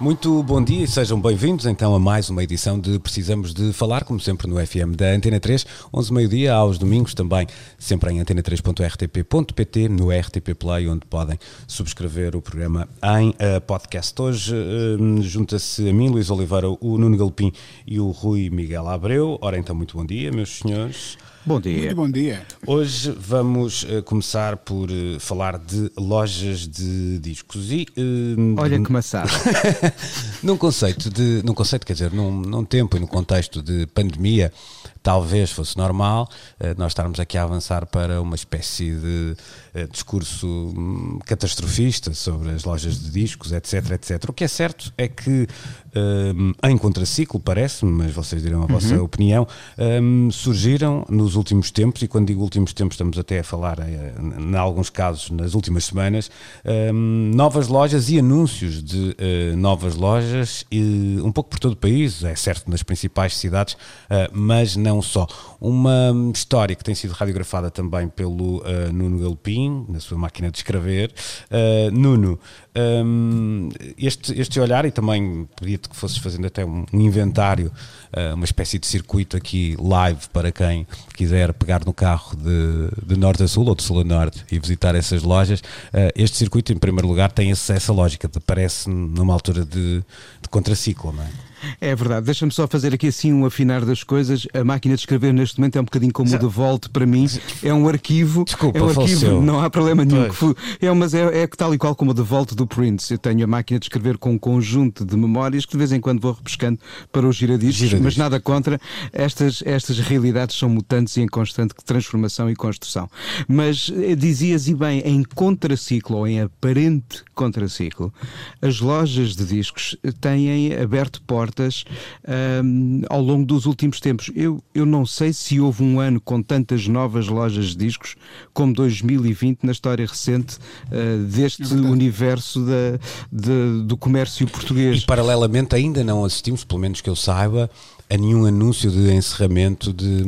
Muito bom dia e sejam bem-vindos então a mais uma edição de Precisamos de Falar, como sempre no FM da Antena 3, 11 meio-dia aos domingos também, sempre em antena3.rtp.pt, no RTP Play, onde podem subscrever o programa em uh, podcast. Hoje uh, junta-se a mim, Luís Oliveira, o Nuno Galpim e o Rui Miguel Abreu. Ora então, muito bom dia, meus senhores. Bom dia. Muito bom dia. Hoje vamos uh, começar por uh, falar de lojas de discos e uh, Olha que maçada. num conceito de, num conceito quer dizer, num, num tempo e no contexto de pandemia, talvez fosse normal nós estarmos aqui a avançar para uma espécie de discurso hum, catastrofista sobre as lojas de discos, etc, etc. O que é certo é que hum, em contraciclo, parece-me, mas vocês dirão a vossa Uhum. opinião, hum, surgiram nos últimos tempos, e quando digo últimos tempos estamos até a falar, eh, em alguns casos, nas últimas semanas, hum, novas lojas e anúncios de eh, novas lojas, e, um pouco por todo o país, é certo, nas principais cidades, eh, mas não só. Uma história que tem sido radiografada também pelo eh, Nuno Galpim, na sua máquina de escrever. Eh, Nuno, hum, este, este olhar, e também pedia-te que fosses fazendo até um, um inventário, eh, uma espécie de circuito aqui live para quem quiser pegar no carro de, de norte a sul ou de sul a norte e visitar essas lojas. Eh, este circuito, em primeiro lugar, tem esse- essa lógica, parece numa altura de, de contraciclo, não é? É verdade, deixa-me só fazer aqui assim um afinar das coisas. A máquina de escrever neste momento é um bocadinho como o de Volt para mim. É um arquivo. Desculpa, é um arquivo, faleceu. não há problema nenhum. Fu- É, mas é, é tal e qual como o de Volt do Prince. Eu tenho a máquina de escrever com um conjunto de memórias que de vez em quando vou repescando para os giradiscos, Giradiscos. mas nada contra. Estas, estas realidades são mutantes e em constante transformação e construção. Mas eh, dizias e bem, em contraciclo ou em aparente contraciclo, as lojas de discos têm aberto portas ahm, ao longo dos últimos tempos. Eu, eu não sei se houve um ano com tantas novas lojas de discos como 2020 na história recente ah, deste universo da, de- do comércio E português. paralelamente ainda não assistimos, pelo menos que eu saiba, a nenhum anúncio de encerramento de,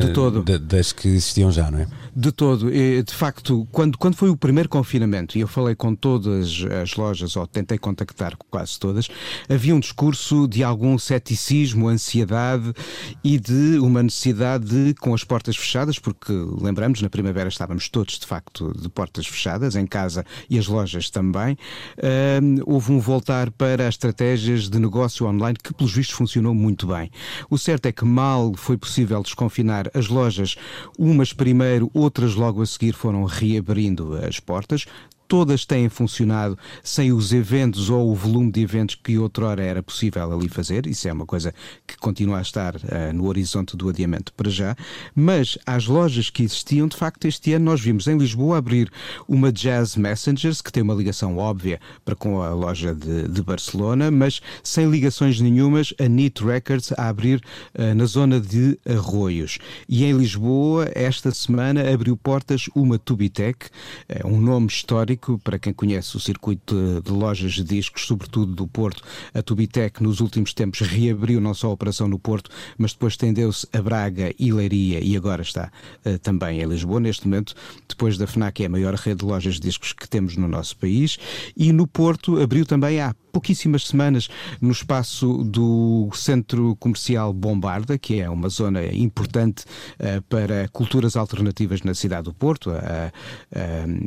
De todo. de- das que existiam já, não é? De todo, de facto, quando, quando foi o primeiro confinamento, e eu falei com todas as lojas, ou tentei contactar com quase todas, havia um discurso de algum ceticismo, ansiedade e de uma necessidade de, com as portas fechadas, porque lembramos, na primavera estávamos todos de facto de portas fechadas, em casa e as lojas também, hum, houve um voltar para as estratégias de negócio online que, pelos vistos, funcionou muito bem. O certo é que mal foi possível desconfinar as lojas, umas primeiro, outras logo a seguir foram reabrindo as portas. Todas têm funcionado sem os eventos ou o volume de eventos que outrora era possível ali fazer. Isso é uma coisa que continua a estar ah, no horizonte do adiamento para já. Mas as lojas que existiam, de facto, este ano nós vimos em Lisboa abrir uma Jazz Messengers, que tem uma ligação óbvia para com a loja de, de Barcelona, mas sem ligações nenhumas, a NIT Records a abrir ah, na zona de Arroios. E em Lisboa, esta semana, abriu portas uma Tubitec, é um nome histórico para quem conhece o circuito de, lojas de discos, sobretudo do Porto. A Tubitec, nos últimos tempos, reabriu não só a operação no Porto, mas depois estendeu-se a Braga e Leiria e agora está ah, também em Lisboa. Neste momento, depois da FNAC, é a maior rede de lojas de discos que temos no nosso país. E no Porto abriu também há pouquíssimas semanas no espaço do Centro Comercial Bombarda, que é uma zona importante eh, para culturas alternativas na cidade do Porto. A, a-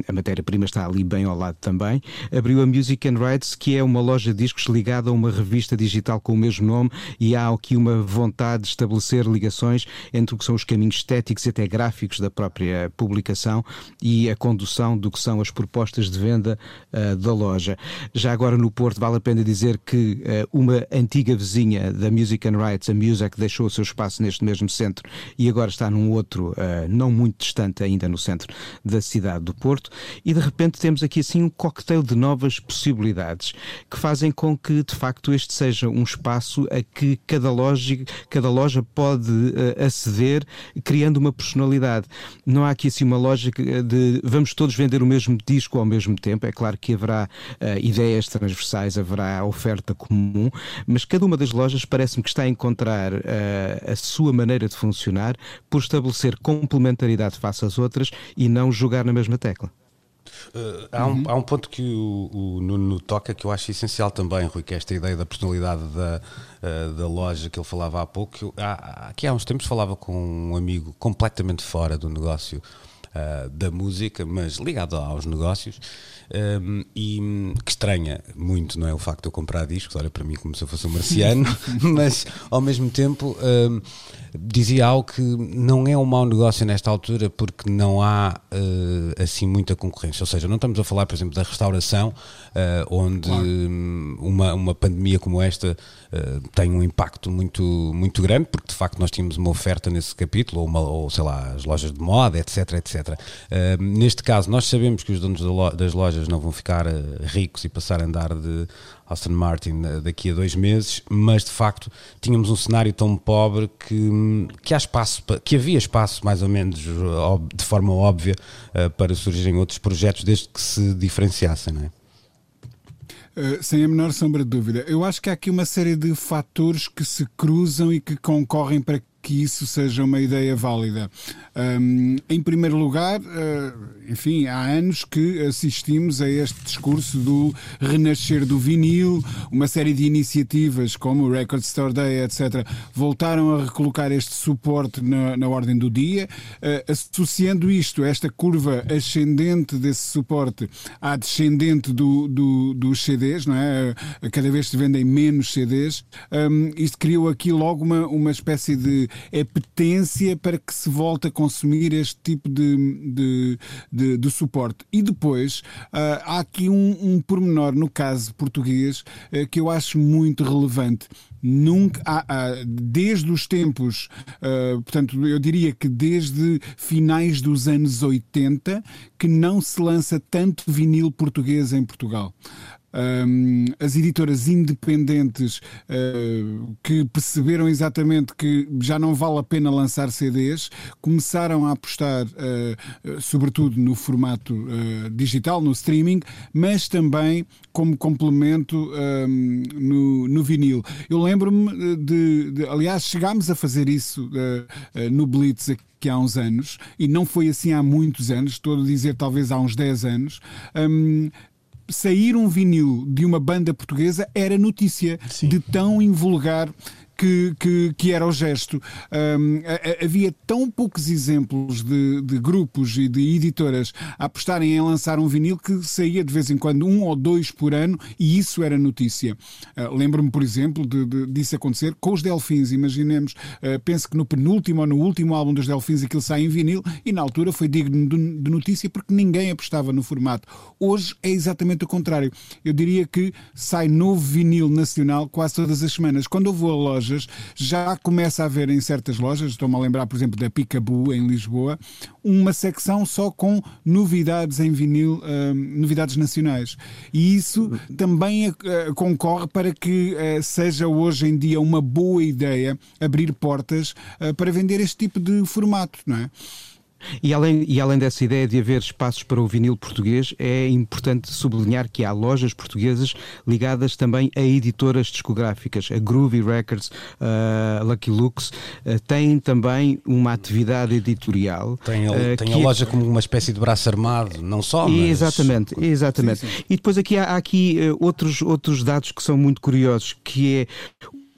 a matéria-prima está ali bem ao lado também. Abriu a Music and Rights, que é uma loja de discos ligada a uma revista digital com o mesmo nome e há aqui uma vontade de estabelecer ligações entre o que são os caminhos estéticos e até gráficos da própria publicação e a condução do que são as propostas de venda ah, da loja. Já agora no Porto vale a pena dizer que ah, uma antiga vizinha da Music and Rights, a Music, deixou o seu espaço neste mesmo centro e agora está num outro, ah, não muito distante ainda no centro da cidade do Porto. E de repente temos aqui assim um cocktail de novas possibilidades que fazem com que de facto este seja um espaço a que cada loja, cada loja pode uh, aceder criando uma personalidade. Não há aqui assim uma lógica de vamos todos vender o mesmo disco ao mesmo tempo. É claro que haverá uh, ideias transversais, haverá oferta comum, mas cada uma das lojas parece-me que está a encontrar uh, a sua maneira de funcionar por estabelecer complementaridade face às outras e não jogar na mesma tecla. Uh, há, um, uhum. há, um, ponto que o, o Nuno toca que eu acho essencial também, Rui, que é esta ideia da personalidade da, uh, da loja que ele falava há pouco. Eu, há, aqui há uns tempos falava com um amigo completamente fora do negócio uh, da música, mas ligado aos negócios, um, e que estranha muito, não é? O facto de eu comprar discos, olha para mim como se eu fosse um marciano, mas ao mesmo tempo um, dizia algo que não é um mau negócio nesta altura porque não há uh, assim muita concorrência. Ou seja, não estamos a falar, por exemplo, da restauração, uh, onde claro. uma, uma pandemia como esta tem um impacto muito, muito grande, porque de facto nós tínhamos uma oferta nesse capítulo, ou, uma, ou sei lá, as lojas de moda, etc. etc. neste caso, nós sabemos que os donos das lojas não vão ficar ricos e passar a andar de Aston Martin eh, daqui a dois meses, mas de facto tínhamos um cenário tão pobre que, que, há espaço, que havia espaço mais ou menos de forma óbvia eh, para surgirem outros projetos desde que se diferenciassem, não é? Uh, sem a menor sombra de dúvida. Eu acho que há aqui uma série de fatores que se cruzam e que concorrem para que isso seja uma ideia válida. Um, em primeiro lugar, uh, enfim, há anos que assistimos a este discurso do renascer do vinil, uma série de iniciativas como o Record Store Day, etc., voltaram a recolocar este suporte na, na ordem do dia, uh, associando isto, esta curva ascendente desse suporte à descendente do, do, dos CDs, não é? Cada vez se vendem menos CDs, um, isto criou aqui logo uma, uma espécie de apetência para que se volte a consumir este tipo de, de, de, de suporte. E depois uh, há aqui um, um pormenor no caso português uh, que eu acho muito relevante. Nunca, há, há, desde os tempos, uh, portanto, eu diria que desde finais dos anos 80, que não se lança tanto vinil português em Portugal. Um, as editoras independentes uh, que perceberam exatamente que já não vale a pena lançar CDs começaram a apostar, uh, sobretudo no formato uh, digital, no streaming, mas também como complemento um, no, no, vinil. Eu lembro-me de, de, aliás, chegámos a fazer isso no Blitz aqui há uns anos, e não foi assim há muitos anos, estou a dizer talvez há uns 10 anos, sair um vinil de uma banda portuguesa era notícia Sim. de tão invulgar que, que, que era o gesto. Um, havia tão poucos exemplos de, de, grupos e de editoras a apostarem em lançar um vinil que saía de vez em quando um ou dois por ano e isso era notícia. Uh, Lembro-me, por exemplo, de, de, disso acontecer com os Delfins. Imaginemos, uh, penso que no penúltimo ou no último álbum dos Delfins aquilo sai em vinil e na altura foi digno de, de notícia porque ninguém apostava no formato. Hoje é exatamente o contrário. Eu diria que sai novo vinil nacional quase todas as semanas. Quando eu vou à loja, lojas, já começa a haver em certas lojas, estou-me a lembrar, por exemplo, da Picabu em Lisboa, uma secção só com novidades em vinil, uh, novidades nacionais. E isso também uh, concorre para que uh, seja hoje em dia uma boa ideia abrir portas uh, para vender este tipo de formato, não é? E além, e além dessa ideia de haver espaços para o vinil português, é importante sublinhar que há lojas portuguesas ligadas também a editoras discográficas. A Groovy Records, a Lucky Lux, uh, têm também uma atividade editorial. Tem a, uh, tem a loja como uma espécie de braço armado, não só, mas... Exatamente, exatamente. Sim, sim. E depois aqui há, há aqui uh, outros, outros dados que são muito curiosos, que é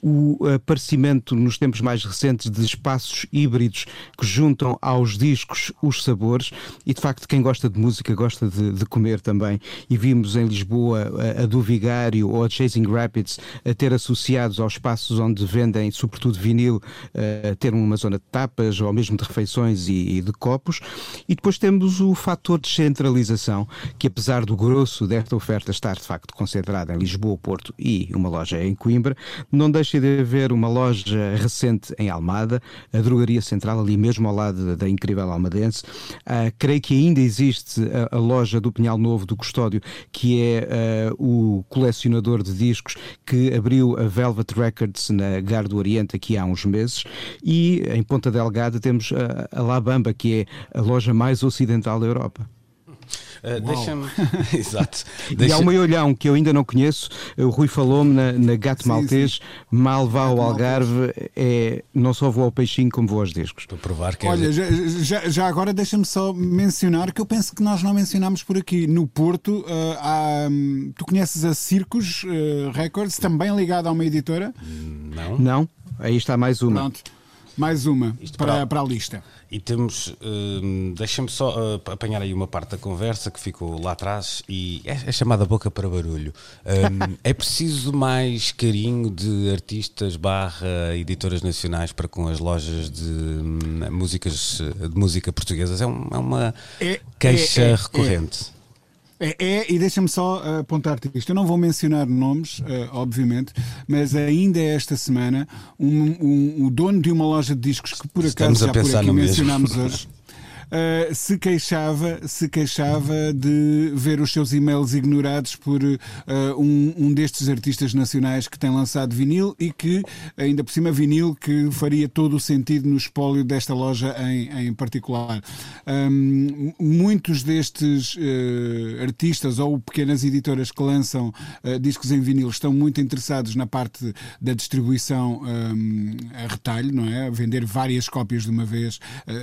o aparecimento nos tempos mais recentes de espaços híbridos que juntam aos discos os sabores. E de facto quem gosta de música gosta de, de comer também. E vimos em Lisboa a, a, do Vigário ou a Chasing Rapids a ter associados aos espaços onde vendem sobretudo vinil a ter uma zona de tapas ou mesmo de refeições e, e de copos. E depois temos o fator de centralização que apesar do grosso desta oferta estar de facto concentrada em Lisboa, Porto e uma loja em Coimbra não deixa deixa de haver uma loja recente em Almada, a Drogaria Central, ali mesmo ao lado da, incrível Almadense. Uh, creio que ainda existe a, a, loja do Pinhal Novo do Custódio, que é uh, o colecionador de discos que abriu a Velvet Records na Gar do Oriente aqui há uns meses. E em Ponta Delgada temos a, a La Bamba, que é a loja mais ocidental da Europa. Uh, Deixa-me. Exato. Deixa... E há uma olhão que eu ainda não conheço. O Rui falou-me na, na Gato sim, Maltês. Sim. Mal vá ao Algarve, é, não só vou ao peixinho, como vou aos discos. Para provar que é Olha, já, já, já, agora deixa-me só mencionar que eu penso que nós não mencionámos por aqui. No Porto, uh, há, um, tu conheces a Circus uh, Records, também ligada a uma editora? Não. Não. Aí está mais uma. Pronto. Mais uma para, para, para a lista. E temos, hum, deixa-me só uh, apanhar aí uma parte da conversa que ficou lá atrás e é, é chamada boca para barulho. Um, é preciso mais carinho de artistas barra editoras nacionais para com as lojas de hum, músicas de música portuguesas? É, um, é uma é, queixa é, é, recorrente. É, é, e deixa-me só uh, apontar-te isto. Eu não vou mencionar nomes, uh, obviamente, mas ainda esta semana um, um, o dono de uma loja de discos que por acaso já por aqui mencionámos hoje. uh, se queixava, se queixava de ver os seus e-mails ignorados por uh, um, um destes artistas nacionais que tem lançado vinil e que, ainda por cima, vinil que faria todo o sentido no espólio desta loja em, em particular. Um, muitos destes uh, artistas ou pequenas editoras que lançam discos em vinil estão muito interessados na parte da distribuição um, a retalho, não é? A vender várias cópias de uma vez,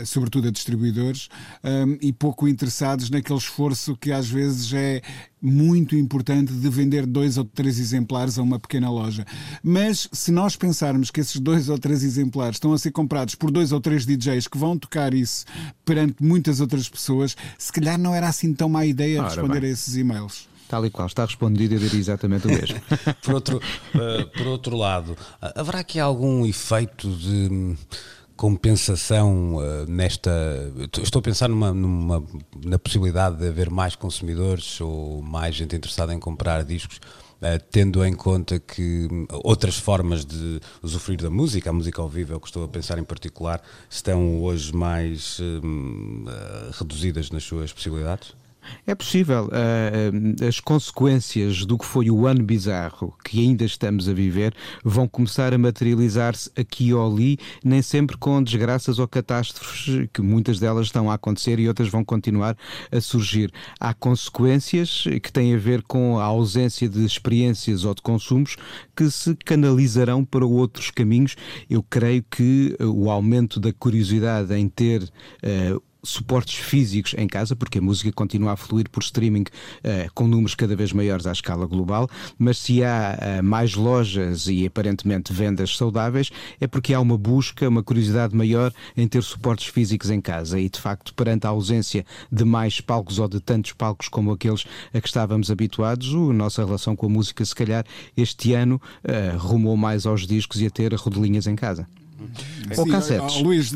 sobretudo a distribuidores um, e pouco interessados naquele esforço que às vezes é muito importante de vender dois ou três exemplares a uma pequena loja. Mas se nós pensarmos que esses dois ou três exemplares estão a ser comprados por dois ou três DJs que vão tocar isso perante muitas outras pessoas, se calhar não era assim tão má ideia Ora responder bem. a esses e-mails. Tal e qual, está respondido e diria exatamente o mesmo. por, outro, uh, por outro lado, haverá aqui algum efeito de compensação uh, nesta. Estou a pensar numa, numa, na possibilidade de haver mais consumidores ou mais gente interessada em comprar discos. Uh, tendo em conta que outras formas de usufruir da música, a música ao vivo é o que estou a pensar em particular, estão hoje mais uh, reduzidas nas suas possibilidades? É possível. Uh, as consequências do que foi o ano bizarro que ainda estamos a viver vão começar a materializar-se aqui ou ali, nem sempre com desgraças ou catástrofes, que muitas delas estão a acontecer e outras vão continuar a surgir. Há consequências que têm a ver com a ausência de experiências ou de consumos que se canalizarão para outros caminhos. Eu creio que o aumento da curiosidade em ter uh, suportes físicos em casa, porque a música continua a fluir por streaming uh, com números cada vez maiores à escala global, mas se há uh, mais lojas e aparentemente vendas saudáveis, é porque há uma busca, uma curiosidade maior em ter suportes físicos em casa. E de facto, perante a ausência de mais palcos ou de tantos palcos como aqueles a que estávamos habituados, a nossa relação com a música, se calhar, este ano rumou mais aos discos e a ter rodelinhas em casa. Ou cassetes. Luís,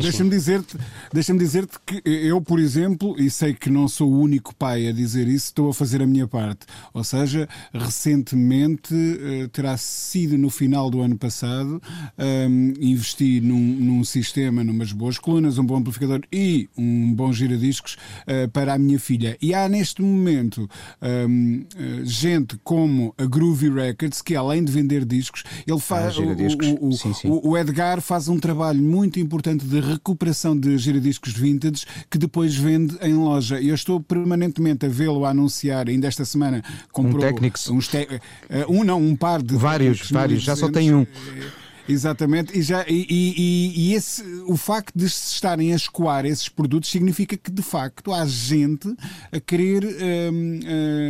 deixa-me dizer-te deixa dizer que eu, por exemplo, e sei que não sou o único pai a dizer isso, estou a fazer a minha parte. Ou seja, recentemente, uh, terá sido no final do ano passado, um, ehm, investi num, num, sistema, numas boas colunas, um bom amplificador e um bom giradiscos uh, para a minha filha. E há neste momento um, ehm, uh, gente como a Groovy Records, que além de vender discos, ele faz. Ah, o, o, sim, sim. o Edgar faz um trabalho muito importante de recuperação de giradiscos vintage que depois vende em loja. E eu estou permanentemente a vê-lo a anunciar, ainda esta semana comprou um uns te... Eh, um não, um par de vários, vários, já só tem um. Exatamente, e, já, e, e, e, esse, o facto de se estarem a escoar esses produtos significa que de facto há gente a querer um,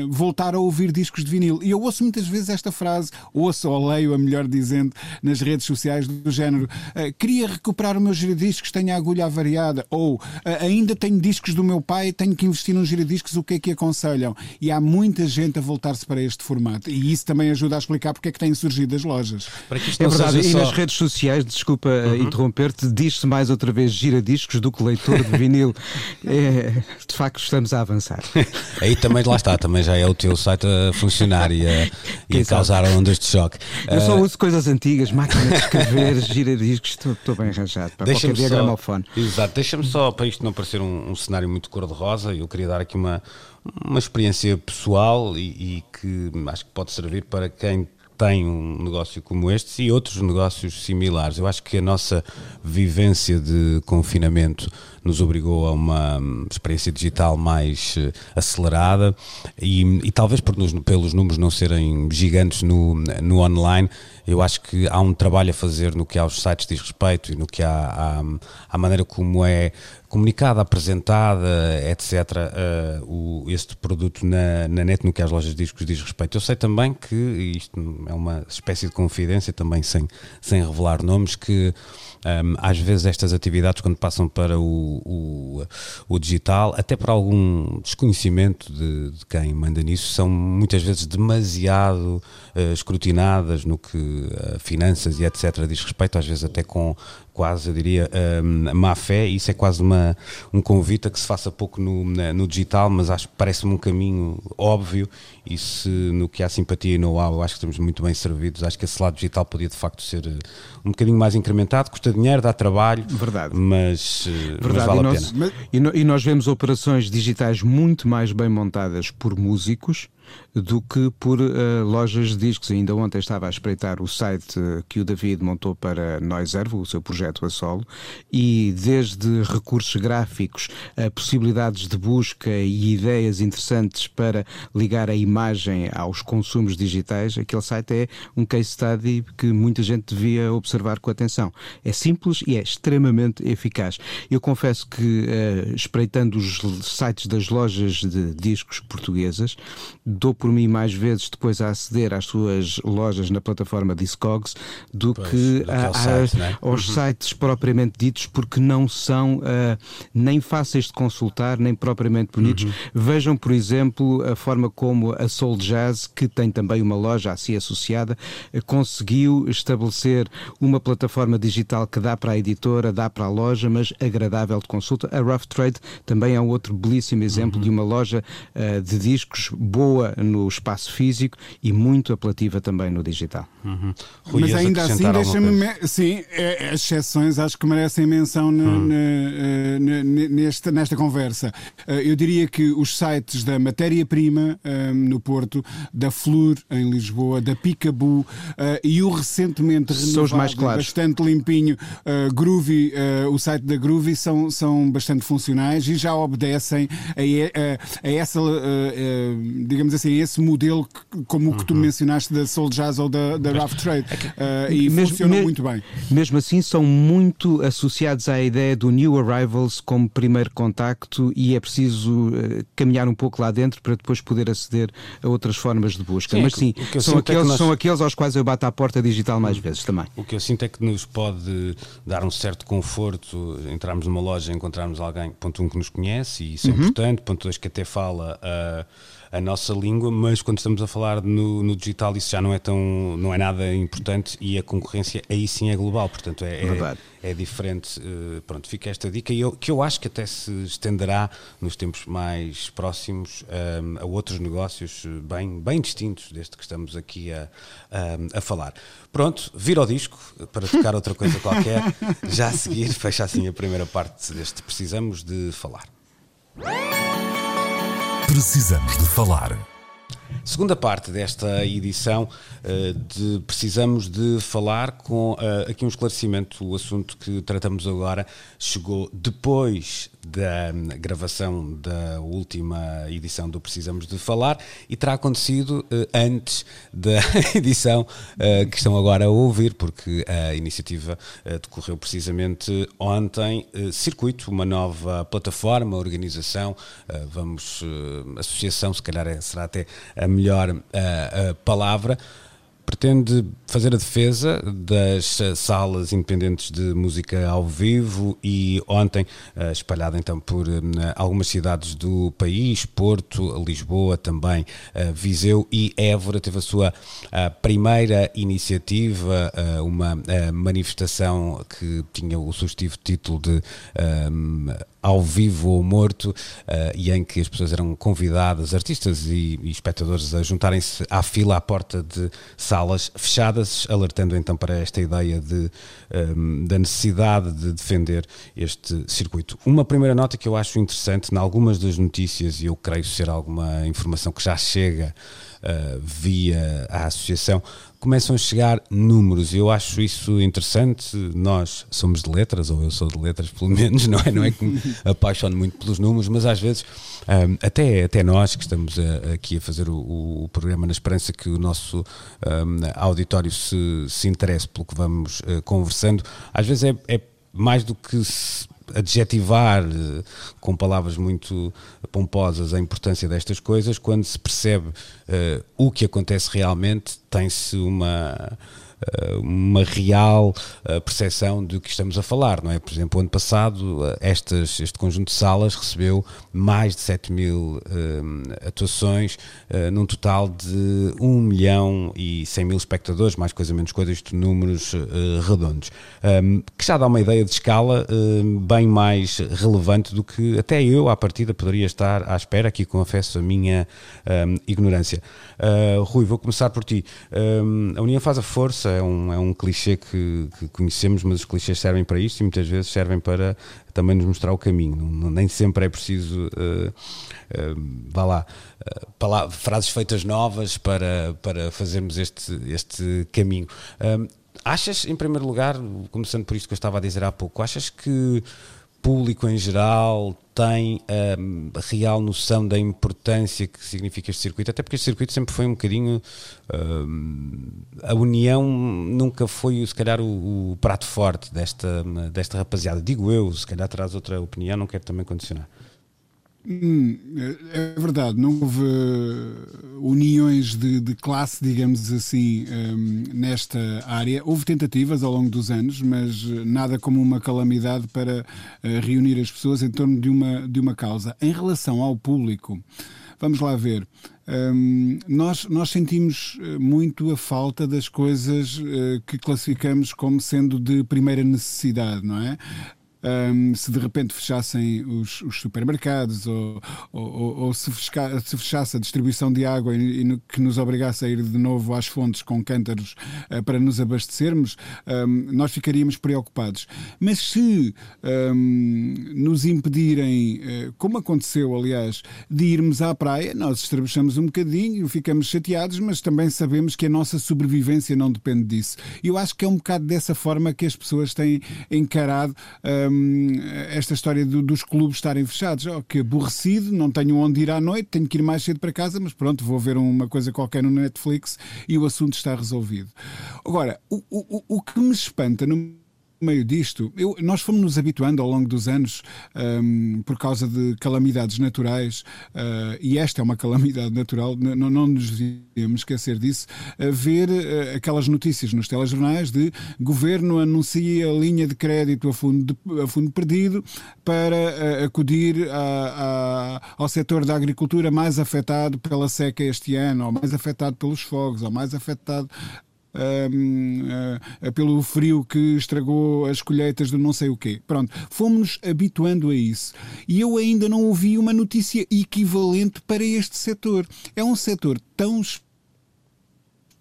uh, voltar a ouvir discos de vinil. E eu ouço muitas vezes esta frase, ouço ou leio, a melhor dizendo, nas redes sociais do género: uh, queria recuperar o meu giradiscos, tenho a agulha avariada, ou uh, ainda tenho discos do meu pai, tenho que investir nos giradiscos, o que é que aconselham? E há muita gente a voltar-se para este formato. E isso também ajuda a explicar porque é que têm surgido as lojas. Para que isto é verdade, só redes sociais, desculpa uhum. interromper-te, diz-se mais outra vez gira-discos do que leitor de vinil. é, de facto, estamos a avançar. Aí também, lá está, também já é o teu site a funcionar e a, e a causar ondas de choque. Eu só uso coisas antigas, máquina de escrever, gira-discos, estou, estou bem arranjado. Para qualquer dia gramofone. Exato, deixa-me só, para isto não parecer um, um cenário muito cor-de-rosa, eu queria dar aqui uma, uma experiência pessoal e, e que acho que pode servir para quem tem um negócio como este e outros negócios similares. Eu acho que a nossa vivência de confinamento nos obrigou a uma experiência digital mais eh, acelerada e, e talvez por nos, pelos números não serem gigantes no, no online, eu acho que há um trabalho a fazer no que aos sites diz respeito e no que há à maneira como é comunicada, apresentada, etc., uh, o, este produto na, na net, no que às lojas de discos diz respeito. Eu sei também que, isto é uma espécie de confidência, também sem, sem revelar nomes, que um, às vezes estas atividades, quando passam para o, o, o digital, até por algum desconhecimento de, de, quem manda nisso, são muitas vezes demasiado uh, escrutinadas no que uh, finanças e etc. diz respeito, às vezes até com quase, eu diria, um, má fé. Isso é quase uma, um convite a que se faça pouco no, no digital, mas acho que parece-me um caminho óbvio. E se no que há simpatia e know-how, acho que estamos muito bem servidos. Acho que esse lado digital podia de facto ser eh, um bocadinho mais incrementado. Custa dinheiro, dá trabalho, Verdade. Mas, eh, Verdade. mas vale e nós, a pena. E, no, e nós vemos operações digitais muito mais bem montadas por músicos do que por uh, lojas de discos. Ainda ontem estava a espreitar o site que o David montou para Noiservo, o seu projeto a solo, e desde recursos gráficos a possibilidades de busca e ideias interessantes para ligar a imagem aos consumos digitais, aquele site é um case study que muita gente devia observar com atenção. É simples e é extremamente eficaz. Eu confesso que, uh, espreitando os sites das lojas de discos portuguesas, dou por mim mais vezes depois a aceder às suas lojas na plataforma Discogs do pois, que, a, a, site, né? aos uhum. sites propriamente ditos, porque não são uh, nem fáceis de consultar, nem propriamente bonitos. Uhum. Vejam, por exemplo, a forma como a Soul Jazz, que tem também uma loja assim associada, uh, conseguiu estabelecer uma plataforma digital que dá para a editora, dá para a loja, mas agradável de consulta. A Rough Trade também é um outro belíssimo exemplo uhum. de uma loja uh, de discos boa no espaço físico e muito apelativa também no digital. Uhum. Rui, Mas ainda assim, deixa-me. Sim, é, as exceções acho que merecem menção uhum. Eh, nesta, nesta conversa. Eh, eu diria que os sites da Matéria-Prima ehm, no Porto, da Flur em Lisboa, da Picabu eh, e o recentemente renovado, são mais claros. bastante limpinho, Groovy, o site da Groovy, são, são bastante funcionais e já obedecem a, a, a essa, digamos assim, esse modelo que, como o que tu uhum. mencionaste da Soul Jazz ou da, da Rough Trade uh, e mesmo, funcionam me, muito bem. Mesmo assim, são muito associados à ideia do New Arrivals como primeiro contacto e é preciso uh, caminhar um pouco lá dentro para depois poder aceder a outras formas de busca. Sim, Mas sim, são aqueles, é nós... são aqueles aos quais eu bato à porta digital mais hum. vezes também. O que eu sinto é que nos pode dar um certo conforto entrarmos numa loja, encontrarmos alguém, ponto um, que nos conhece e isso é uhum. importante, ponto dois, que até fala. Uh, a nossa língua, mas quando estamos a falar no, no, digital isso já não é tão não é nada importante e a concorrência aí sim é global, portanto é, é, é, diferente. Uh, pronto, fica esta dica e eu, que eu acho que até se estenderá nos tempos mais próximos um, eh, a outros negócios eh, bem, bem distintos deste que estamos aqui a, a, a falar. Pronto, vira o disco para tocar outra coisa qualquer. Já a seguir, fecha assim a primeira parte deste Precisamos de Falar. Precisamos de falar. Segunda parte desta edição uh, de precisamos de falar com uh, aqui um esclarecimento. O assunto que tratamos agora chegou depois da gravação da última edição do Precisamos de Falar e terá acontecido uh, antes da edição uh, que estão agora a ouvir, porque a iniciativa uh, decorreu precisamente ontem. Circuito, uma nova plataforma, organização, vamos, associação, se calhar é, será até a melhor palavra pretende fazer a defesa das salas independentes de música ao vivo e ontem, uh, espalhada então por uh, algumas cidades do país, Porto, Lisboa também, Viseu e Évora, teve a sua primeira iniciativa, uma manifestação que tinha o sugestivo título de ao vivo ou morto, uh, e em que as pessoas eram convidadas, artistas e, e espectadores, a juntarem-se à fila à porta de salas fechadas, alertando então para esta ideia de, um, ehm, da necessidade de defender este circuito. Uma primeira nota que eu acho interessante, em algumas das notícias, e eu creio ser alguma informação que já chega uh, via a associação, começam a chegar números. Eu acho isso interessante. Nós somos de letras, ou eu sou de letras, pelo menos, não é? Não é que me apaixono muito pelos números, mas às vezes, um, até, até nós que estamos a, aqui a fazer o, o, programa na esperança que o nosso um, auditório se, se interesse pelo que vamos uh, conversando, às vezes é, é mais do que adjetivar eh, com palavras muito pomposas a importância destas coisas, quando se percebe uh, o que acontece realmente, tem-se uma uma real uh, percepção do que estamos a falar, não é? Por exemplo, ano passado, uh, estas, este conjunto de salas recebeu mais de 7 mil uh, atuações, num total de 1 milhão e 100 mil espectadores, mais coisa menos coisa, isto números redondos, um, que já dá uma ideia de escala bem mais relevante do que até eu, à partida, poderia estar à espera, aqui confesso a minha um, ignorância. Rui, vou começar por ti. A União faz a força, é um, é um clichê que, que, conhecemos, mas os clichês servem para isto e muitas vezes servem para também nos mostrar o caminho. Nem sempre é preciso, uh, uh, vá lá, uh, frases feitas novas para, para fazermos este, este caminho. achas, em primeiro lugar, começando por isto que eu estava a dizer há pouco, achas que público em geral tem a um, real noção da importância que significa este circuito, até porque este circuito sempre foi um bocadinho. Um, a união nunca foi, se calhar, o, o, prato forte desta, desta rapaziada. Digo eu, se calhar terás outra opinião, não quero também condicionar. Hum, é verdade, não houve uniões de, de classe, digamos assim, um, nesta área. Houve tentativas ao longo dos anos, mas nada como uma calamidade para uh, reunir as pessoas em torno de uma, de uma causa. Em relação ao público, vamos lá ver. Um, nós, nós sentimos muito a falta das coisas uh, que classificamos como sendo de primeira necessidade, não é? Um, se de repente fechassem os, os supermercados ou, ou, ou se, se, fechasse a distribuição de água e, e que nos obrigasse a ir de novo às fontes com cântaros uh, para nos abastecermos, um, nós ficaríamos preocupados. Mas se um, nos impedirem, uh, como aconteceu, aliás, de irmos à praia, nós estrebuchamos um bocadinho, ficamos chateados, mas também sabemos que a nossa sobrevivência não depende disso. Eu acho que é um bocado dessa forma que as pessoas têm encarado esta história do, dos clubes estarem fechados. Oh, que aborrecido, não tenho onde ir à noite, tenho que ir mais cedo para casa, mas pronto, vou ver uma coisa qualquer no Netflix e o assunto está resolvido. Agora, o, o, o que me espanta no meio disto, eu, nós fomos nos habituando ao longo dos anos um, por causa de calamidades naturais, uh, e esta é uma calamidade natural, não, não nos devíamos esquecer disso, a ver uh, aquelas notícias nos telejornais de governo anuncia linha de crédito a fundo, de, a fundo perdido para uh, acudir a, a, ao setor da agricultura mais afetado pela seca este ano, ou mais afetado pelos fogos, ou mais afetado uh, pelo frio que estragou as colheitas do não sei o quê. Pronto, fomos habituando a isso. E eu ainda não ouvi uma notícia equivalente para este setor. É um setor tão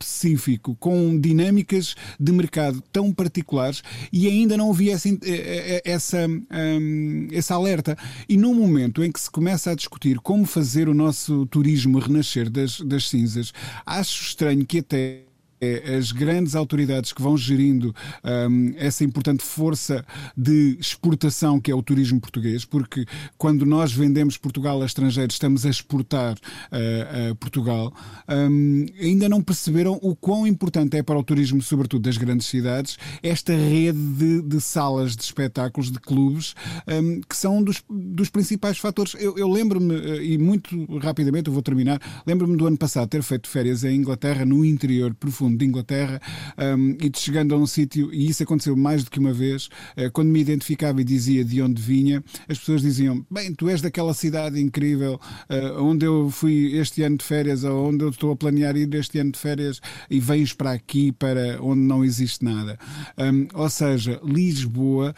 específico, com dinâmicas de mercado tão particulares e ainda não ouvi essa, eh, eh, essa, um, essa alerta. E no momento em que se começa a discutir como fazer o nosso turismo renascer das, das cinzas, acho estranho que até é as grandes autoridades que vão gerindo um, essa importante força de exportação que é o turismo português, porque quando nós vendemos Portugal a estrangeiros, estamos a exportar uh, a Portugal, um, ainda não perceberam o quão importante é para o turismo, sobretudo das grandes cidades, esta rede de, de salas de espetáculos, de clubes, um, que são dos, dos principais fatores. Eu, eu lembro-me, uh, e muito rapidamente eu vou terminar, lembro-me do ano passado ter feito férias em Inglaterra, no interior profundo de Inglaterra, um, e chegando a um sítio, e isso aconteceu mais do que uma vez, uh, quando me identificava e dizia de onde vinha, as pessoas diziam: Bem, tu és daquela cidade incrível uh, onde eu fui este ano de férias, ou onde eu estou a planear ir este ano de férias, e vens para aqui, para onde não existe nada. Um, ou seja, Lisboa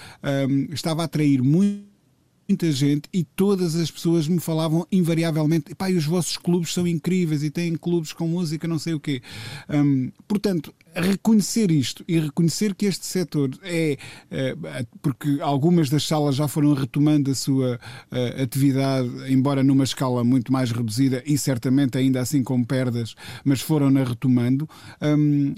um, estava a atrair muito muita gente e todas as pessoas me falavam invariavelmente: pá, os vossos clubes são incríveis e têm clubes com música, não sei o quê. Um, portanto, reconhecer isto e reconhecer que este setor é, é, porque algumas das salas já foram retomando a sua uh, atividade, embora numa escala muito mais reduzida e certamente ainda assim com perdas, mas foram-na retomando. Um,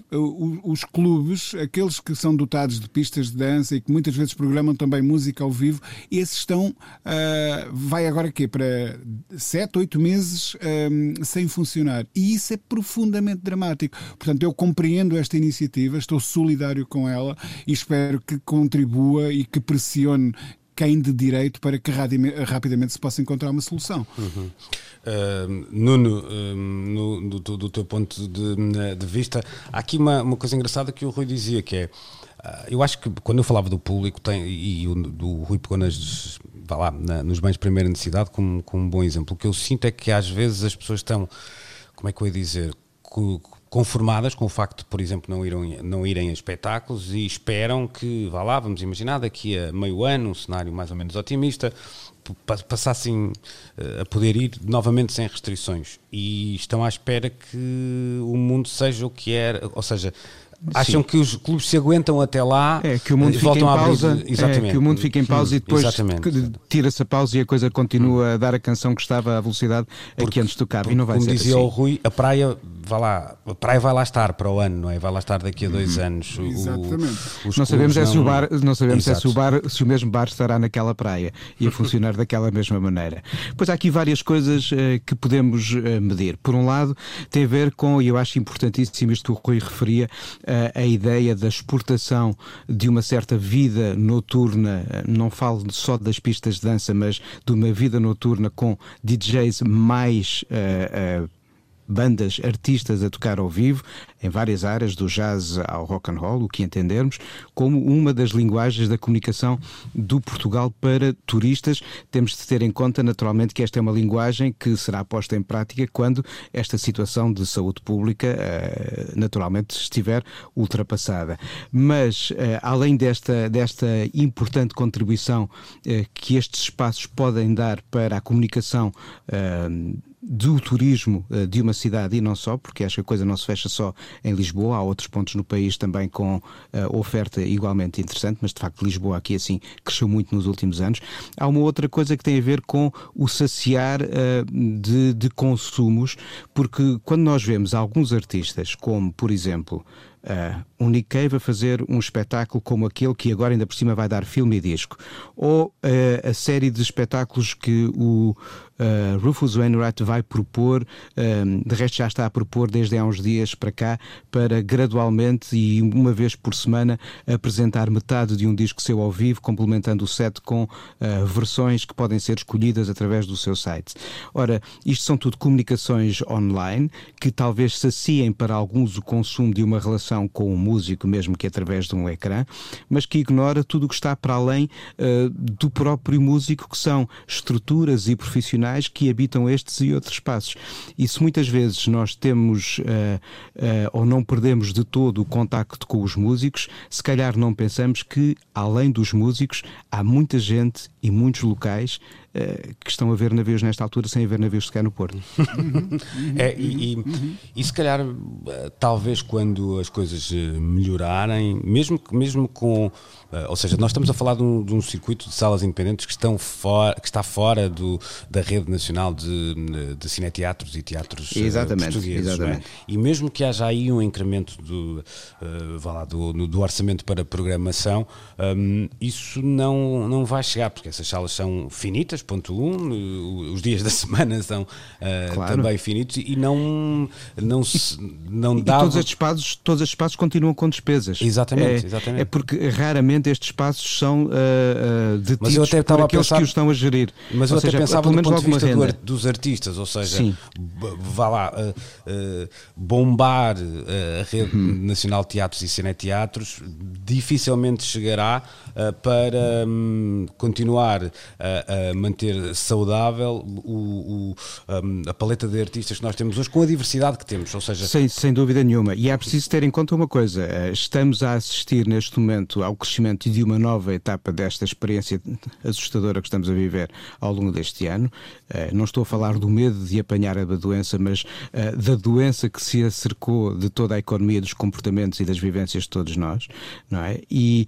os clubes, aqueles que são dotados de pistas de dança e que muitas vezes programam também música ao vivo, esses estão, uh, vai agora quê? Para sete, oito meses um, sem funcionar. E isso é profundamente dramático. Portanto, eu compreendo esta iniciativa, estou solidário com ela e espero que contribua e que pressione quem de direito para que rapidamente se possa encontrar uma solução. Uhum. Uh, Nuno, uh, no, do, do, teu ponto de, de, vista, há aqui uma, uma coisa engraçada que o Rui dizia, que é, uh, eu acho que quando eu falava do público, tem, e o do Rui pegou vá lá, na, nos bens de primeira necessidade como, como um bom exemplo, o que eu sinto é que às vezes as pessoas estão, como é que eu ia dizer, conformadas com o facto de, por exemplo, não, irem, não irem a espetáculos e esperam que, vá lá, vamos imaginar, daqui a meio ano, um cenário mais ou menos otimista, passassem eh, a poder ir novamente sem restrições. E estão à espera que o mundo seja o que era, ou seja, Acham Sim. que os clubes se aguentam até lá é, que o mundo fica em pausa, é, que o mundo fica em pausa e depois tira-se a pausa e a coisa continua a dar a canção que estava à velocidade porque, aqui antes tocava. E não vai como ser dizia assim. o Rui, a praia vai lá, a praia vai lá estar para o ano, não é? Vai lá estar daqui a dois uhum. anos. Exatamente. O, não sabemos, é se, o bar, não sabemos é se, o bar, se o mesmo bar estará naquela praia e a funcionar daquela mesma maneira. Pois há aqui várias coisas uh, que podemos uh, medir. Por um lado, tem a ver com, e eu acho importantíssimo isto que o Rui referia, uh, a ideia da exportação de uma certa vida noturna, não falo só das pistas de dança, mas de uma vida noturna com DJs mais uh, uh, bandas, artistas a tocar ao vivo, em várias áreas, do jazz ao rock and roll, o que entendermos, como uma das linguagens da comunicação do Portugal para turistas. Temos de ter em conta, naturalmente, que esta é uma linguagem que será posta em prática quando esta situação de saúde pública, eh, naturalmente, estiver ultrapassada. Mas, eh, além desta, desta importante contribuição eh, que estes espaços podem dar para a comunicação do turismo uh, de uma cidade e não só, porque acho que a coisa não se fecha só em Lisboa, há outros pontos no país também com uh, oferta igualmente interessante, mas de facto Lisboa aqui assim cresceu muito nos últimos anos. Há uma outra coisa que tem a ver com o saciar uh, de, de consumos, porque quando nós vemos alguns artistas, como por exemplo uh, um Nick Cave a fazer um espetáculo como aquele que agora ainda por cima vai dar filme e disco, ou uh, a série de espetáculos que o uh, Rufus Wainwright vai propor, um, de resto já está a propor desde há uns dias para cá, para gradualmente e uma vez por semana apresentar metade de um disco seu ao vivo, complementando o set com uh, versões que podem ser escolhidas através do seu site. Ora, isto são tudo comunicações online que talvez saciem para alguns o consumo de uma relação com o músico, mesmo que através de um ecrã, mas que ignora tudo o que está para além uh, do próprio músico, que são estruturas e profissionais profissionais que habitam estes e outros espaços. E se muitas vezes nós temos uh, uh, ou não perdemos de todo o contacto com os músicos, se calhar não pensamos que, além dos músicos, há muita gente e muitos locais que estão a ver navios nesta altura sem haver navios sequer no Porto. é, e, e, e, se calhar, talvez quando as coisas melhorarem, mesmo, mesmo com ou seja, nós estamos a falar de um, de um, circuito de salas independentes que, estão for, que está fora do, da rede nacional de, de cineteatros e teatros eh, exatamente, portugueses. É? Exatamente. É? E mesmo que haja aí um incremento do, uh, lá, do, do, orçamento para programação, um, isso não, não vai chegar, porque essas salas são finitas, 2.1, os dias da semana são uh, claro. também finitos e não, não, se, não dá. Todos estes, espaços, todos estes espaços continuam com despesas. Exatamente, é, exatamente. É porque raramente estes espaços são uh, uh, detidos mas eu até por aqueles pensar, que os estão a gerir. Mas eu até seja, pensava do ponto de vista do, dos artistas, ou seja, Sim. vá lá, uh, bombar a Rede uhum. Nacional de Teatros e Cineteatros dificilmente chegará para um, continuar a, a, manter saudável o, o, um, a paleta de artistas que nós temos hoje com a diversidade que temos, ou seja... Sem, sem dúvida nenhuma. E é preciso ter em conta uma coisa, eh, estamos a assistir neste momento ao crescimento de uma nova etapa desta experiência assustadora que estamos a viver ao longo deste ano. Eh, não estou a falar do medo de apanhar a doença, mas eh, da doença que se acercou de toda a economia dos comportamentos e das vivências de todos nós, não é? E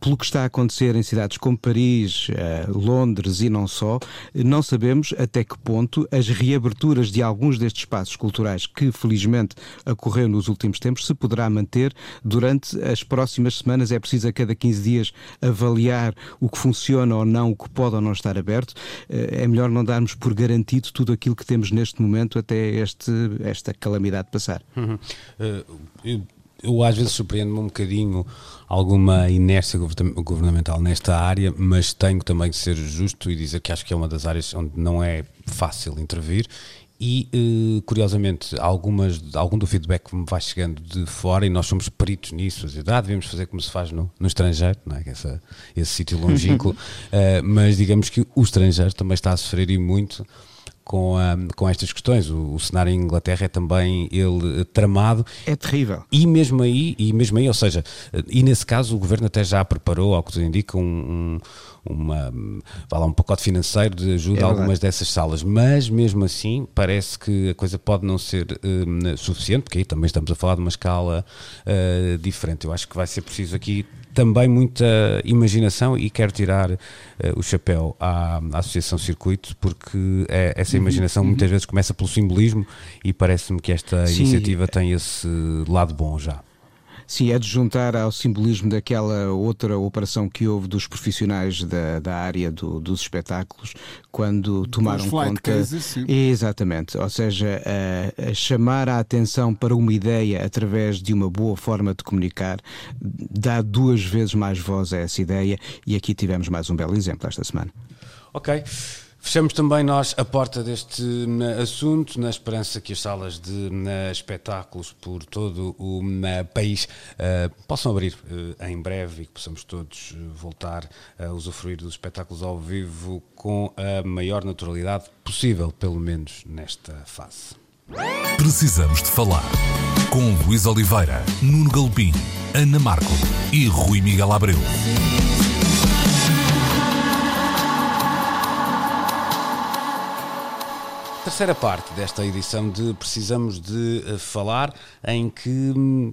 pelo que está a acontecer em cidades como Paris, Londres e não só, não sabemos até que ponto as reaberturas de alguns destes espaços culturais que felizmente ocorreu nos últimos tempos se poderá manter durante as próximas semanas. É preciso a cada 15 dias avaliar o que funciona ou não, o que pode ou não estar aberto. Eh, é melhor não darmos por garantido tudo aquilo que temos neste momento até este, esta calamidade passar. Uhum. Uh, eu, eu às vezes surpreendo-me um bocadinho alguma inércia governamental nesta área, mas tenho também de ser justo e dizer que acho que é uma das áreas onde não é fácil intervir e uh, curiosamente algumas, algum do feedback me vai chegando de fora e nós somos peritos nisso, ah, devemos fazer como se faz no, no estrangeiro, não é? Essa, esse sítio longínquo, uh, mas digamos que o estrangeiro também está a sofrer e muito com, a, com estas questões. O, o, cenário em Inglaterra é também ele tramado. É terrível. E mesmo aí, e mesmo aí, ou seja, e nesse caso o governo até já preparou, ao que tudo indica, um, um uma, lá, um pacote financeiro de ajuda é a algumas dessas salas, mas mesmo assim parece que a coisa pode não ser um, suficiente, porque aí também estamos a falar de uma escala uh, diferente. Eu acho que vai ser preciso aqui também muita imaginação e quero tirar uh, o chapéu à, à, Associação Circuito porque é, essa uhum, imaginação uhum. muitas vezes começa pelo simbolismo e parece-me que esta Sim. iniciativa tem esse lado bom já. Sim, é de juntar ao simbolismo daquela outra operação que houve dos profissionais da, da área do, dos espetáculos quando tomaram conta. Cases, sim. Exatamente, ou seja, a, a chamar a atenção para uma ideia através de uma boa forma de comunicar dá duas vezes mais voz a essa ideia e aqui tivemos mais um belo exemplo esta semana. Ok. Fechamos também nós a porta deste assunto, na esperança que as salas de espetáculos por todo o país uh, possam abrir uh, em breve e que possamos todos eh, voltar a usufruir dos espetáculos ao vivo com a maior naturalidade possível, pelo menos nesta fase. Precisamos de falar com Luís Oliveira, Nuno Galpim, Ana Marco e Rui Miguel Abreu. Terceira parte desta edição de Precisamos de eh, Falar, em que hum,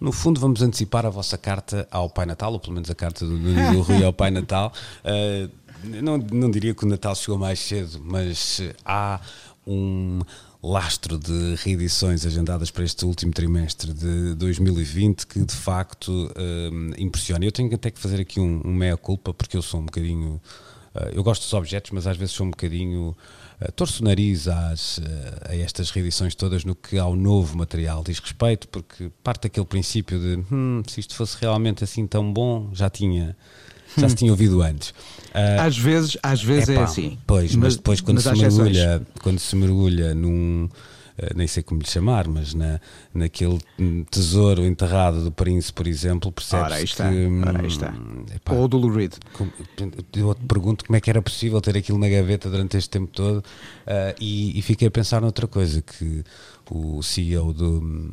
no fundo vamos antecipar a vossa carta ao Pai Natal, ou pelo menos a carta do, do Rui ao Pai Natal. Uh, não, não diria que o Natal chegou mais cedo, mas há um lastro de reedições agendadas para este último trimestre de 2020 que de facto uh, impressiona. Eu tenho até que fazer aqui um, um meia-culpa porque eu sou um bocadinho. Uh, eu gosto dos objetos, mas às vezes sou um bocadinho Uh, torço o nariz às, uh, a estas reedições todas no que ao novo material diz respeito, porque parte daquele princípio de hum, se isto fosse realmente assim tão bom, já tinha já se tinha ouvido antes. Uh, às vezes, às vezes é assim. Pois, mas, mas depois quando mas se mergulha, quando se mergulha num eh, nem sei como lhe chamar, mas na, naquele tesouro enterrado do príncipe, por exemplo, percebe-se que... Ora, aí está. Hum, epá, Ou do Lou Reed. Eu te pergunto como é que era possível ter aquilo na gaveta durante este tempo todo uh, e, e fiquei a pensar noutra coisa, que o CEO do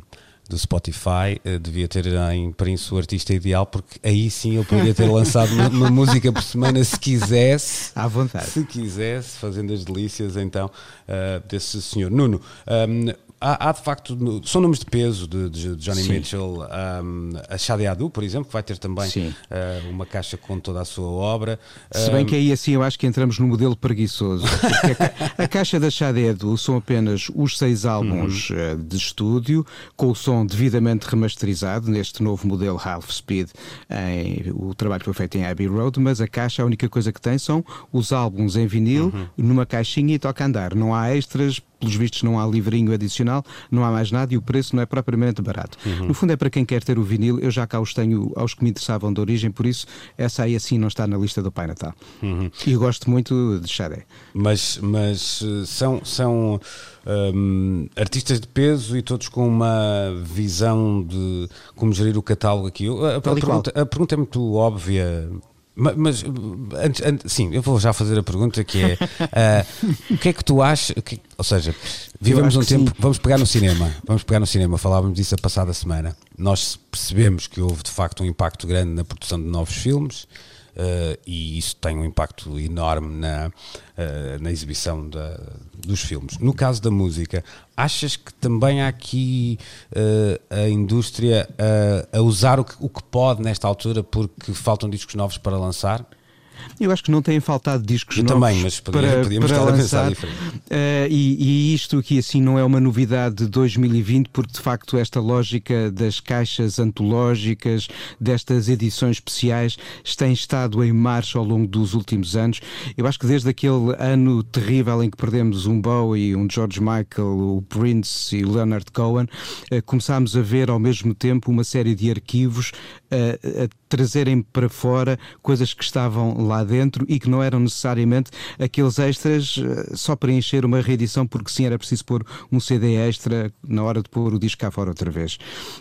do Spotify uh, devia ter em Prince o artista ideal, porque aí sim eu poderia ter lançado uma, uma, música por semana se quisesse. À vontade. Se quisesse, fazendo as delícias então uh, desse senhor. Nuno, um, há, há, de facto, são nomes de peso de, de Johnny Sim. Mitchell, um, a Shadi Adu, por exemplo, que vai ter também uh, uma caixa com toda a sua obra. Se bem que aí assim eu acho que entramos no modelo preguiçoso. A, a, caixa da Shadi Adu são apenas os seis álbuns uhum. uh, de estúdio, com o som devidamente remasterizado neste novo modelo Half Speed. Em, o trabalho foi feito em Abbey Road, mas a caixa, a única coisa que tem são os álbuns em vinil, uhum. numa caixinha e toca andar. Não há extras pelos vistos não há livrinho adicional, não há mais nada e o preço não é propriamente barato. Uhum. No fundo é para quem quer ter o vinil, eu já cá os tenho aos que me interessavam de origem, por isso essa aí assim não está na lista do Pai Natal. Uhum. E eu gosto muito de Xadé. Mas, mas eh, são, são um, artistas de peso e todos com uma visão de como gerir o catálogo aqui. A, a, pergunta, a pergunta é muito óbvia mas, antes, antes, sim, eu vou já fazer a pergunta que é uh, o que é que tu achas? Que, ou seja, vivemos um tempo, sim. vamos pegar no cinema, vamos pegar no cinema, falávamos disso a passada semana. Nós percebemos que houve de facto um impacto grande na produção de novos filmes uh, e isso tem um impacto enorme na, uh, na exibição da, dos filmes. No caso da música, achas que também há aqui uh, a indústria a usar o que, o que pode nesta altura porque faltam discos novos para lançar? Eu acho que não têm faltado discos eu novos também, mas para, podíamos para lançar. Uh, e, e, isto aqui assim não é uma novidade de 2020, porque de facto esta lógica das caixas antológicas, destas edições especiais, tem estado em marcha ao longo dos últimos anos. Eu acho que desde aquele ano terrível em que perdemos um Bowie, um George Michael, o Prince e o Leonard Cohen, uh, começámos a ver ao mesmo tempo uma série de arquivos uh, a trazerem para fora coisas que estavam lá dentro e que não eram necessariamente aqueles extras eh, só para encher uma reedição, porque sim, era preciso pôr um CD extra na hora de pôr o disco cá fora outra vez.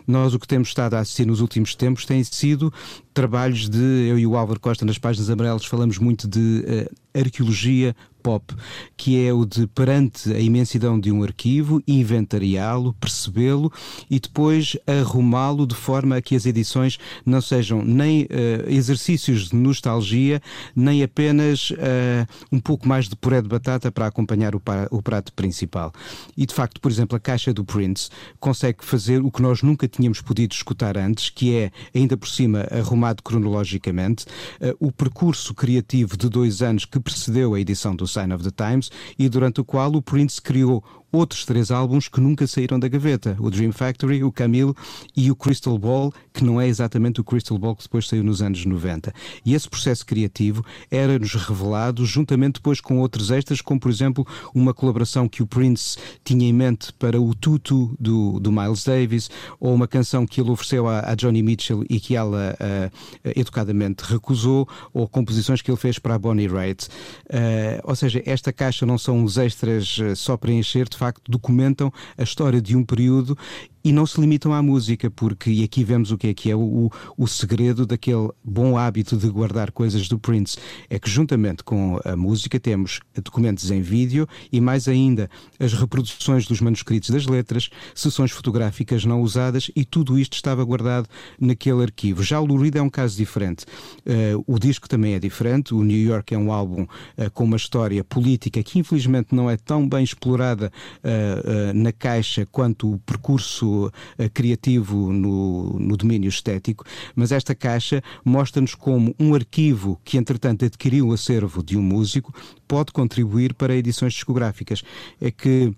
Nós o que temos estado a assistir nos últimos tempos tem sido trabalhos de eu e o Álvaro Costa nas páginas amarelas falamos muito de uh, arqueologia pop, que é o de perante a imensidão de um arquivo, inventariá-lo, percebê-lo e depois arrumá-lo de forma a que as edições não sejam nem uh, exercícios de nostalgia, nem apenas uh, um pouco mais de puré de batata para acompanhar o, o prato principal. E de facto, por exemplo, a caixa do Prince consegue fazer o que nós nunca tínhamos podido escutar antes, que é, ainda por cima, arrumado cronologicamente, uh, o percurso criativo de dois anos que precedeu a edição do Sign of the Times e durante o qual o Prince criou outros três álbuns que nunca saíram da gaveta: o Dream Factory, o Camille e o Crystal Ball, que não é exatamente o Crystal Ball que depois saiu nos anos 90. E esse processo criativo era-nos revelado juntamente depois com outros extras, como por exemplo uma colaboração que o Prince tinha em mente para o Tutu do, do Miles Davis, ou uma canção que ele ofereceu a, a Johnny Mitchell e que ela uh, educadamente recusou, ou composições que ele fez para a Bonnie Raitt. Uh, ou seja, esta caixa não são os extras só para encher, de facto documentam a história de um período e não se limitam à música, porque, e aqui vemos o que é que é o, o segredo daquele bom hábito de guardar coisas do Prince, é que juntamente com a música temos documentos em vídeo e mais ainda as reproduções dos manuscritos das letras, sessões fotográficas não usadas e tudo isto estava guardado naquele arquivo. Já o Reed é um caso diferente. Uh, o disco também é diferente, o New York é um álbum uh, com uma história política que infelizmente não é tão bem explorada uh, na caixa quanto o percurso uh, criativo no, no domínio estético, mas esta caixa mostra-nos como um arquivo que, entretanto, adquiriu o acervo de um músico pode contribuir para edições discográficas. É que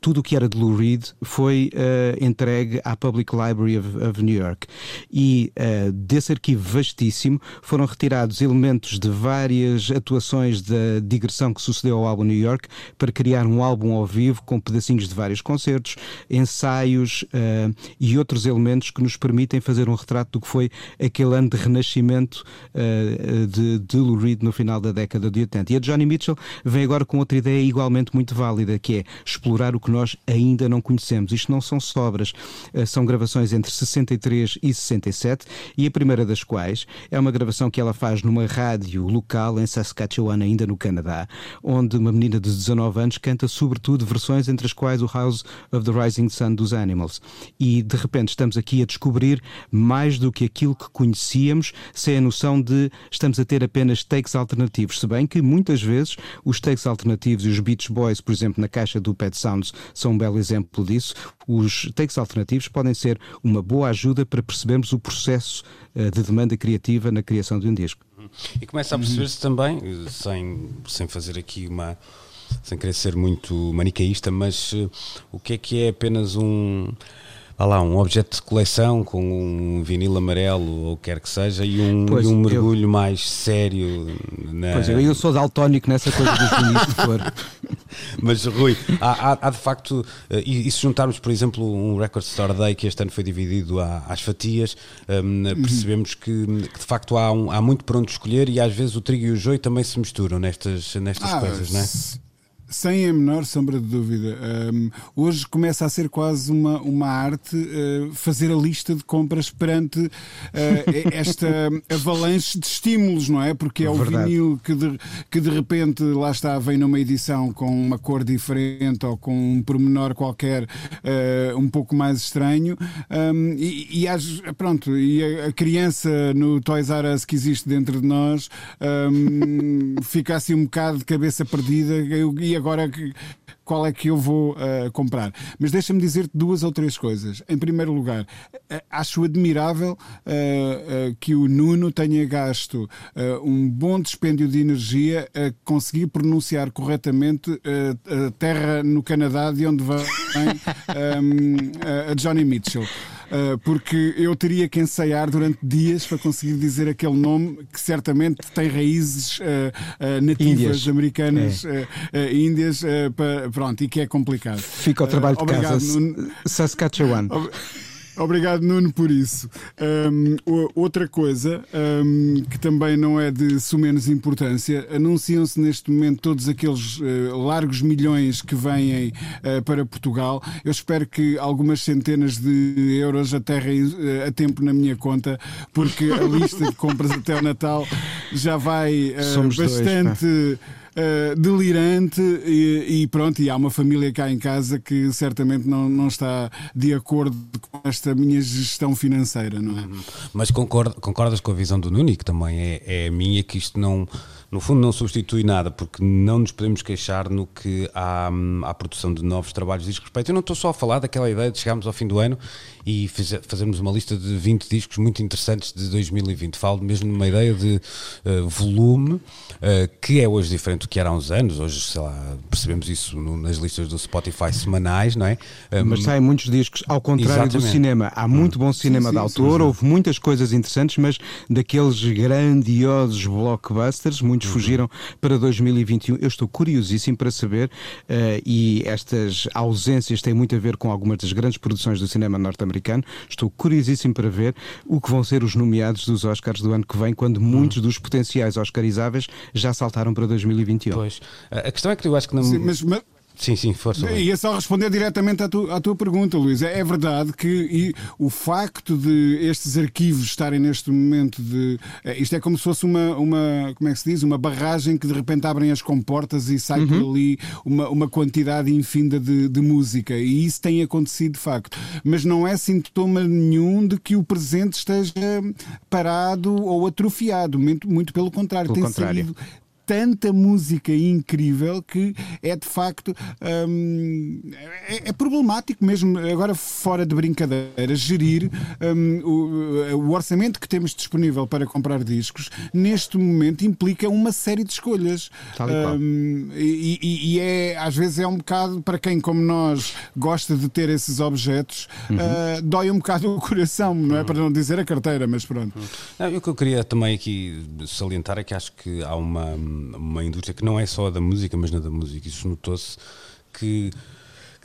tudo o que era de Lou Reed foi uh, entregue à Public Library of, of New York. E uh, desse arquivo vastíssimo foram retirados elementos de várias atuações da digressão que sucedeu ao álbum New York para criar um álbum ao vivo com pedacinhos de vários concertos, ensaios uh, e outros elementos que nos permitem fazer um retrato do que foi aquele ano de renascimento de, de Lou Reed no final da década de 80. E a Johnny Mitchell vem agora com outra ideia igualmente muito válida, que é explorar o que nós ainda não conhecemos. Isto não são sobras, eh, são gravações entre 63 e 67 e a primeira das quais é uma gravação que ela faz numa rádio local em Saskatchewan, ainda no Canadá, onde uma menina de 19 anos canta sobretudo versões entre as quais o House of the Rising Sun dos Animals. E de repente estamos aqui a descobrir mais do que aquilo que conhecíamos, sem a noção de estamos a ter apenas takes alternativos, se bem que muitas vezes os takes alternativos e os Beach Boys, por exemplo, na caixa do Pet Sounds Stones são um belo exemplo disso. Os takes alternativos podem ser uma boa ajuda para percebermos o processo uh, de demanda criativa na criação de um disco. E começa a perceber-se também, sem, sem fazer aqui uma. sem querer ser muito manicaísta, mas uh, o que é que é apenas um há lá, um objeto de coleção com um vinil amarelo ou quer que seja e um, pois, e um mergulho eu... mais sério. Na... Pois eu, eu sou daltónico nessa coisa dos vinis de cor. Mas Rui, há, há, há, de facto, eh, e, e, se juntarmos, por exemplo, um Record Store Day que este ano foi dividido às fatias, um, uhum. percebemos que, que, de facto há, um, há muito para onde escolher e às vezes o trigo e o joio também se misturam nestas, nestas ah, coisas, não é? Sem a menor sombra de dúvida. Um, hoje começa a ser quase uma, uma arte uh, fazer a lista de compras perante uh, esta avalanche de estímulos, não é? Porque é o Verdade. vinil que de, que de repente lá está, vem numa edição com uma cor diferente ou com um pormenor qualquer uh, um pouco mais estranho. Um, e, e as, pronto, e a, a, criança no Toys R Us que existe dentro de nós um, fica assim um bocado de cabeça perdida. E agora qual é que eu vou uh, comprar. Mas deixa-me dizer-te duas ou três coisas. Em primeiro lugar, uh, acho admirável uh, que o Nuno tenha gasto um bom dispêndio de energia a conseguir pronunciar corretamente a terra no Canadá de onde vem um, a Johnny Mitchell. Uh, porque eu teria que ensaiar durante dias para conseguir dizer aquele nome que certamente tem raízes uh, uh, nativas índias. americanas, é. índias, pronto, e que é complicado. Fica o trabalho de casa. No... Saskatchewan. Obrigado, Nuno, por isso. Um, outra coisa um, que também não é de sumenos importância, anunciam-se neste momento todos aqueles uh, largos milhões que vêm uh, para Portugal. Eu espero que algumas centenas de euros aterrem uh, a tempo na minha conta, porque a lista de compras até o Natal já vai bastante. Dois, uh, delirante e, e, pronto, e há uma família cá em casa que certamente não, não está de acordo com esta minha gestão financeira, não é? Uhum. Mas concordas, concordas com a visão do Nuno, que também é, é a minha, que isto não no fundo não substitui nada, porque não nos podemos queixar no que há, à produção de novos trabalhos diz respeito. Eu não estou só a falar daquela ideia de chegarmos ao fim do ano e fazermos uma lista de 20 discos muito interessantes de 2020. Falo mesmo numa ideia de uh, volume, uh, que é hoje diferente do que era há uns anos. Hoje, sei lá, percebemos isso no, nas listas do Spotify semanais, não é? Um, mas saem muitos discos, ao contrário exatamente. do cinema. Há muito hum. bom cinema sim, sim, de autor, sim, houve muitas coisas interessantes, mas daqueles grandiosos blockbusters, muitos muitos fugiram para 2021. Eu estou curiosíssimo para saber, uh, e estas ausências têm muito a ver com algumas das grandes produções do cinema norte-americano. Estou curiosíssimo para ver o que vão ser os nomeados dos Oscars do ano que vem, quando muitos dos potenciais Oscarizáveis já saltaram para 2021. Pois. A questão é que eu acho que não. Sim, mas, mas Sim, sim, força. E é só responder diretamente à, tu, à tua pergunta, Luís. É, é verdade que o facto de estes arquivos estarem neste momento de. É, isto é como se fosse uma, uma. Como é que se diz? Uma barragem que de repente abrem as comportas e sai uhum. por ali uma, uma quantidade infinda de, de música. E isso tem acontecido de facto. Mas não é sintoma nenhum de que o presente esteja parado ou atrofiado. Muito, muito pelo contrário. Pelo tem contrário. saído tanta música incrível que é de facto hum, é, é, problemático mesmo, agora fora de brincadeira, gerir hum, o, o, orçamento que temos disponível para comprar discos neste momento implica uma série de escolhas. Hum, e, e, é às vezes é um bocado para quem como nós gosta de ter esses objetos, uhum. uh, dói um bocado o coração, não é? Uhum. Para não dizer a carteira, mas pronto. Não, o que eu queria também aqui salientar é que acho que há uma uma indústria que não é só da música, mas na da música. Isso notou-se que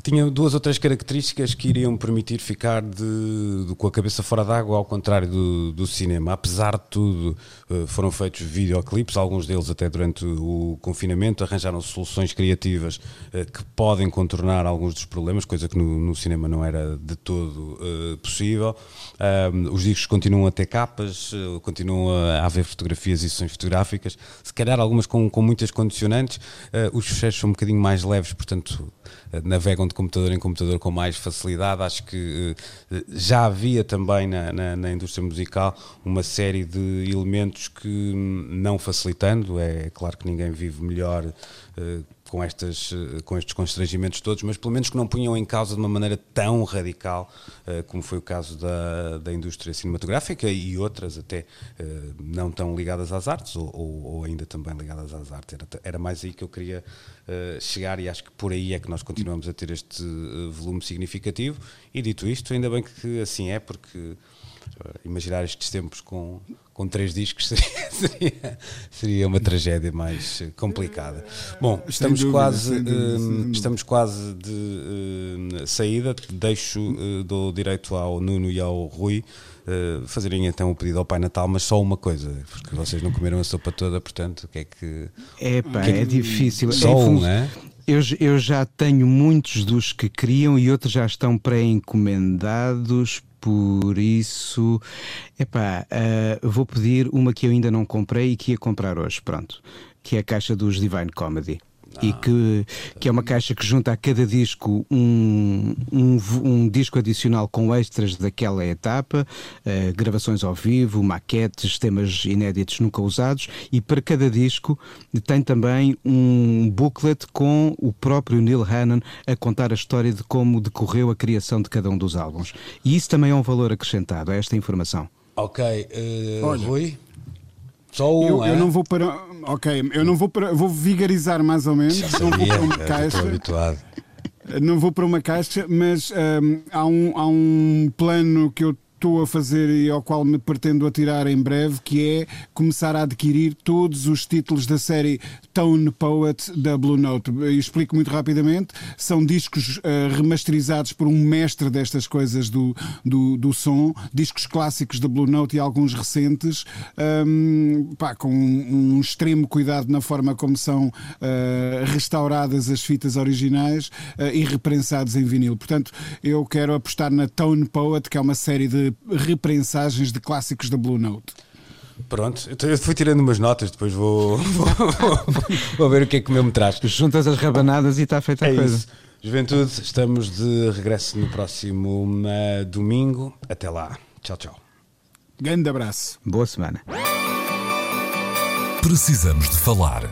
que tinha duas ou três características que iriam permitir ficar de, de com a cabeça fora d'água, ao contrário do, do, cinema. Apesar de tudo, eh, foram feitos videoclipes, alguns deles até durante o confinamento, arranjaram soluções criativas eh, que podem contornar alguns dos problemas, coisa que no, no cinema não era de todo uh, possível. os discos continuam a ter capas, continuam a haver fotografias e sessões fotográficas, se calhar algumas com, com muitas condicionantes. os fecheiros são um bocadinho mais leves, portanto navegam de computador em computador com mais facilidade. Acho que eh, já havia também na, na, na indústria musical uma série de elementos que, hum, não facilitando, é claro que ninguém vive melhor eh, com, estas, uh, com estes constrangimentos todos, mas pelo menos que não punham em causa de uma maneira tão radical uh, como foi o caso da, da indústria cinematográfica e outras até não tão ligadas às artes ou, ou, ainda também ligadas às artes. Era, era mais aí que eu queria chegar e acho que por aí é que nós continuamos a ter este volume significativo. E dito isto, ainda bem que assim é, porque imaginar estes tempos com, com três discos seria, seria, seria, uma tragédia mais complicada. Bom, estamos dúvida, quase, uh, estamos quase de uh, saída. Deixo, uh, dou direito ao Nuno e ao Rui uh, fazerem então o pedido ao Pai Natal, mas só uma coisa, porque vocês não comeram a sopa toda, portanto, o que é que. Epá, que é, é difícil. Só é um, é? Eu, eu já tenho muitos dos que queriam e outros já estão pré-encomendados por isso, epá, uh, vou pedir uma que eu ainda não comprei e que ia comprar hoje, pronto, que é a caixa dos Divine Comedy e que, que é uma caixa que junta a cada disco um, um, um disco adicional com extras daquela etapa, uh, gravações ao vivo, maquetes, temas inéditos nunca usados, e para cada disco tem também um booklet com o próprio Neil Hannon a contar a história de como decorreu a criação de cada um dos álbuns. E isso também é um valor acrescentado a esta informação. Ok, uh, Olha, Rui? Só um, eu, é? eu não vou para. Ok, eu não vou para. Vou vigarizar mais ou menos. Já não sabia, vou para uma caixa. Estou habituado. Não vou para uma caixa, mas um, há, um, há um plano que eu estou a fazer e ao qual me pretendo atirar em breve, que é começar a adquirir todos os títulos da série Tone Poet da Blue Note. Eu explico muito rapidamente. São discos uh, remasterizados por um mestre destas coisas do, do, do, som, discos clássicos da Blue Note e alguns recentes, um, pá, com um, um, extremo cuidado na forma como são uh, restauradas as fitas originais uh, e reprensados em vinil. Portanto, eu quero apostar na Tone Poet, que é uma série de reprensagens de clássicos da Blue Note. Pronto, eu fui tirando umas notas, depois vou, vou, vou, vou ver o que é que o meu me traz. Juntas as rabanadas e está feita a é coisa. Isso. Juventude, estamos de regresso no próximo uh, domingo. Até lá. Tchau, tchau. Grande abraço. Boa semana. Precisamos de falar.